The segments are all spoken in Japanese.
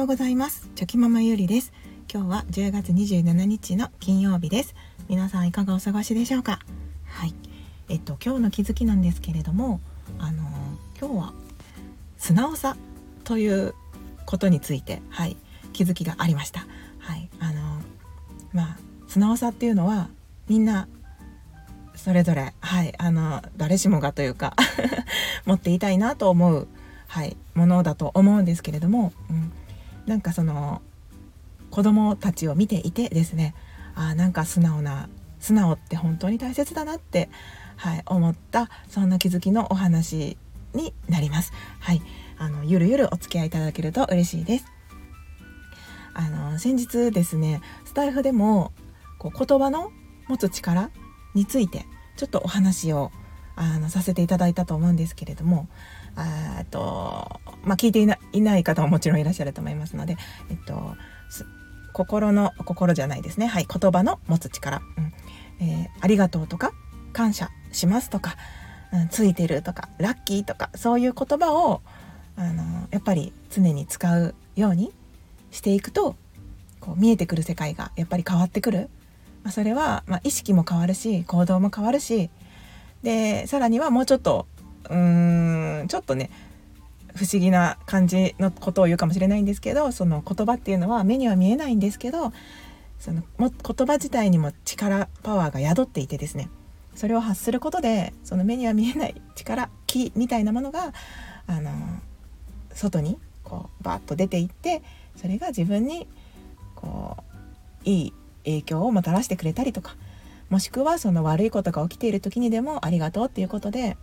ようございます。チョキママゆりです。今日は10月27日の金曜日です。皆さんいかがお過ごしでしょうか？はい。えっと今日の気づきなんですけれどもあの今日は素直さということについてはい気づきがありました。はい。あのまあ素直さっていうのはみんなそれぞれはいあの誰しもがというか 持っていたいなと思うはい、ものだと思うんですけれども、うん、なんかその子供たちを見ていてですねあなんか素直な素直って本当に大切だなって、はい、思ったそんな気づきのお話になります。はい、あのゆるゆるお付き合いいただけると嬉しいです。あの先日ですねスタイフでもこう言葉の持つ力についてちょっとお話をあのさせていただいたと思うんですけれどもあと、まあ、聞いていない方ももちろんいらっしゃると思いますので、えっと、心の心じゃないですね。はい。言葉の持つ力、うん。えー、ありがとうとか感謝しますとか、うん、ついてるとかラッキーとかそういう言葉をあのやっぱり常に使うようにしていくとこう見えてくる世界がやっぱり変わってくる、まあ、それは、まあ、意識も変わるし行動も変わるしでさらにはもうちょっとうーんちょっとね不思議な感じのことを言うかもしれないんですけどその言葉っていうのは目には見えないんですけどそのも言葉自体にも力パワーが宿っていてですね。それを発することでその目には見えない力気みたいなものがあの外にこうバッと出ていってそれが自分にこういい影響をもたらしてくれたりとかもしくはその悪いことが起きている時にでもありがとうっていうことで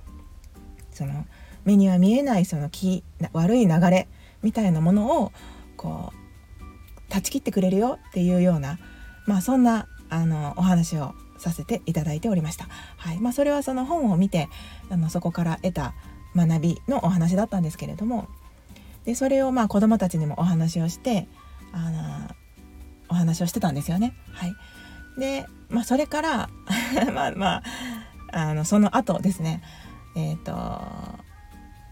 その目には見えないその気悪い流れみたいなものをこう断ち切ってくれるよっていうようなまあそんなあのお話をさせていただいておりました。はいまあ、それはその本を見てあのそこから得た学びのお話だったんですけれどもでそれをまあ子どもたちにもお話をしてあのお話をしてたんですよね。はい、でまあそれから まあまああのその後ですねえっ、ー、と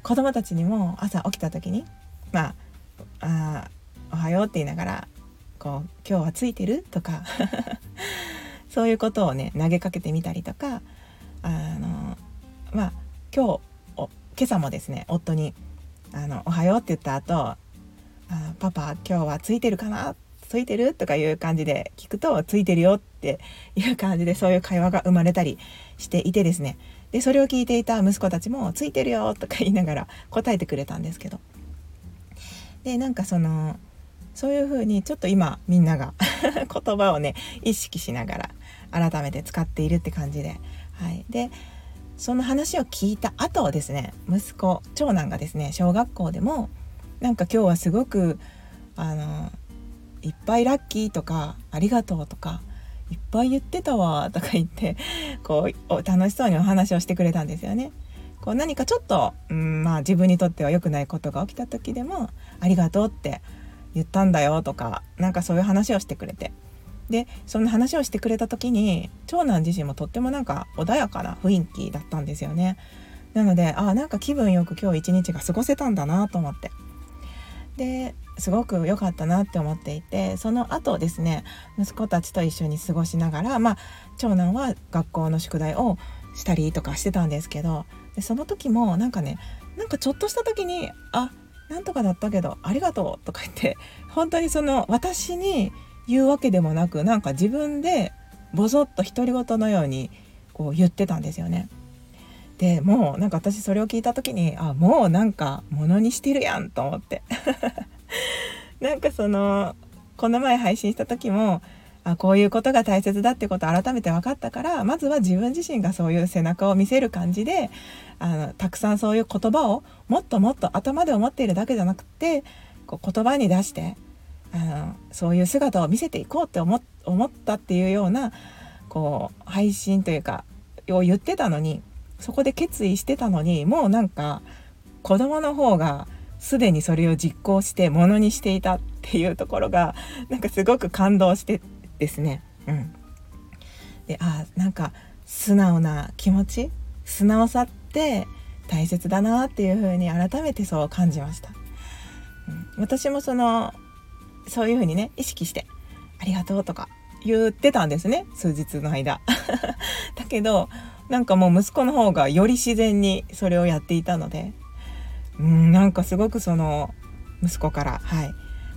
子供たちにも朝起きた時にまああおはようって言いながらこう今日はついてる？とか そういうことをね投げかけてみたりとかあのまあ今日今朝もですね夫にあの「おはよう」って言った後あ「パパ今日はついてるかな?」ついてる？とかいう感じで聞くとついてるよっていう感じでそういう会話が生まれたりしていてですねでそれを聞いていた息子たちも「ついてるよ」とか言いながら答えてくれたんですけど。でなんかそのそういう風にちょっと今みんなが 言葉をね意識しながら改めて使っているって感じで、はい、でその話を聞いた後ですね息子長男がですね小学校でもなんか今日はすごくあのいっぱいラッキーとかありがとうとかいっぱい言ってたわ とか言ってこう楽しそうにお話をしてくれたんですよね。こう何かちょっと、うんまあ、自分にとっては良くないことが起きた時でも「ありがとう」って言ったんだよとかなんかそういう話をしてくれてでそんな話をしてくれた時に長男自身もとってもなんか穏やかな雰囲気だったんですよね。なのであなんか気分よく今日一日が過ごせたんだなと思ってですごく良かったなって思っていてその後ですね息子たちと一緒に過ごしながらまあ長男は学校の宿題をしたりとかしてたんですけどでその時もなんかねなんかちょっとした時に「あなんとかだったけどありがとう」とか言って本当にその私に言うわけでもなくなんか自分でボソッと独り言のようにこう言ってたんですよね。でもうなんか私それを聞いた時にあもうなんかものにしてるやんと思って なんかそのこの前配信した時もあこういうことが大切だってことを改めて分かったからまずは自分自身がそういう背中を見せる感じであのたくさんそういう言葉をもっともっと頭で思っているだけじゃなくてこう言葉に出してあのそういう姿を見せていこうって思ったっていうようなこう配信というかを言ってたのにそこで決意してたのにもうなんか子供の方がすでにそれを実行してものにしていたっていうところがなんかすごく感動してですね。うん、であなんか素直な気持ち素直さって大切だなっていうふうに改めてそう感じました。うん、私もそのそういうふうにね意識して「ありがとう」とか言ってたんですね数日の間。だけどなんかもう息子の方がより自然にそれをやっていたのでうんなんかすごくその息子からはい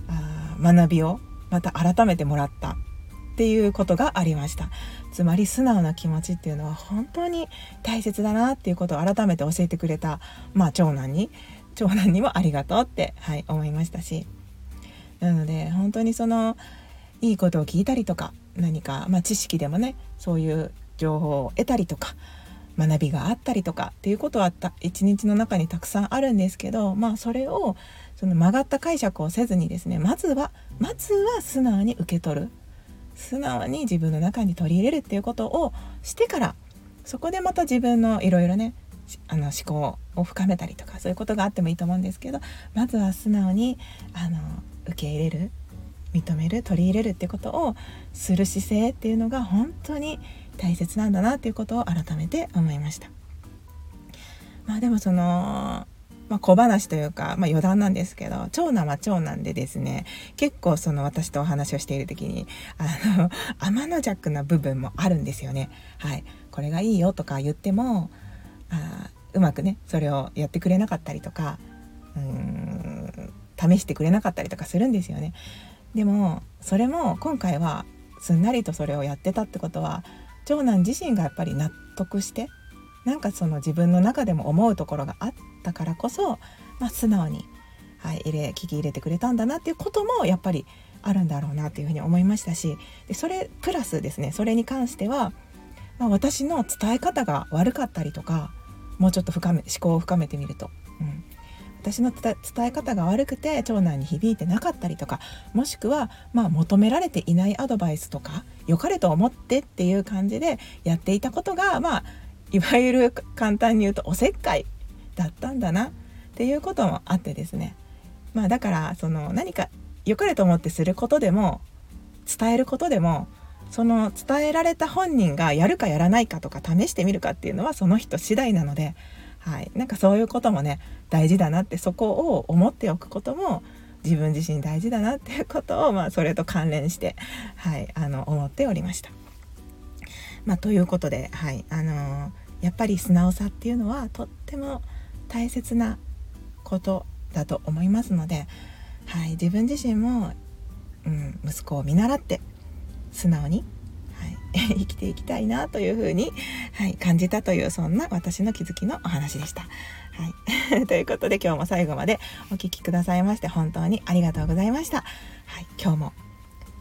あ学びをまた改めてもらったっていうことがありました。つまり素直な気持ちっていうのは本当に大切だなっていうことを改めて教えてくれた、まあ、長男に長男にもありがとうって、はい、思いましたし。なので本当にそのいいことを聞いたりとか何か、まあ、知識でもねそういう情報を得たりとか学びがあったりとかっていうことは一日の中にたくさんあるんですけどまあそれをその曲がった解釈をせずにですねまずはまずは素直に受け取る。素直に自分の中に取り入れるっていうことをしてからそこでまた自分のいろいろねあの思考を深めたりとかそういうことがあってもいいと思うんですけどまずは素直にあの受け入れる認める取り入れるってことをする姿勢っていうのが本当に大切なんだなっていうことを改めて思いました。まあでもそのまあ、小話というか、まあ、余談なんですけど長男は長男でですね結構その私とお話をしている時にあの天の弱な部分もあるんですよね。はい、これがいいよとか言ってもあうまくねそれをやってくれなかったりとかうん試してくれなかったりとかするんですよね。でもそれも今回はすんなりとそれをやってたってことは長男自身がやっぱり納得してなんかその自分の中でも思うところがあったからこそ、まあ、素直に、はい、入れ聞き入れてくれたんだなっていうこともやっぱりあるんだろうなっていうふうに思いましたしでそれプラスですねそれに関しては、まあ、私の伝え方が悪かったりとかもうちょっと深め思考を深めてみると、私の伝え方が悪くて長男に響いてなかったりとかもしくはまあ求められていないアドバイスとか良かれと思ってっていう感じでやっていたことがまあいわゆる簡単に言うとおせっかいだったんだなっていうこともあってですね。まあだからその何か良かれと思ってすることでも伝えることでもその伝えられた本人がやるかやらないかとか試してみるかっていうのはその人次第なので、はい、なんかそういうこともね大事だなってそこを思っておくことも自分自身大事だなっていうことを、まあ、それと関連して、はい、あの思っておりました。まあ、ということで、はいあのー、やっぱり素直さっていうのはとっても大切なことだと思いますので、はい、自分自身も、うん、息子を見習って素直に、生きていきたいなというふうに、はい、感じたというそんな私の気づきのお話でした。はい、ということで今日も最後までお聴きくださいまして本当にありがとうございました。はい、今日も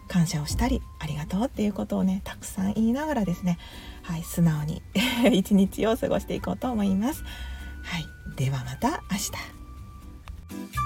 感謝をしたりありがとうっていうことをねたくさん言いながらですね、はい、素直に 一日を過ごしていこうと思います。はい、ではまた明日。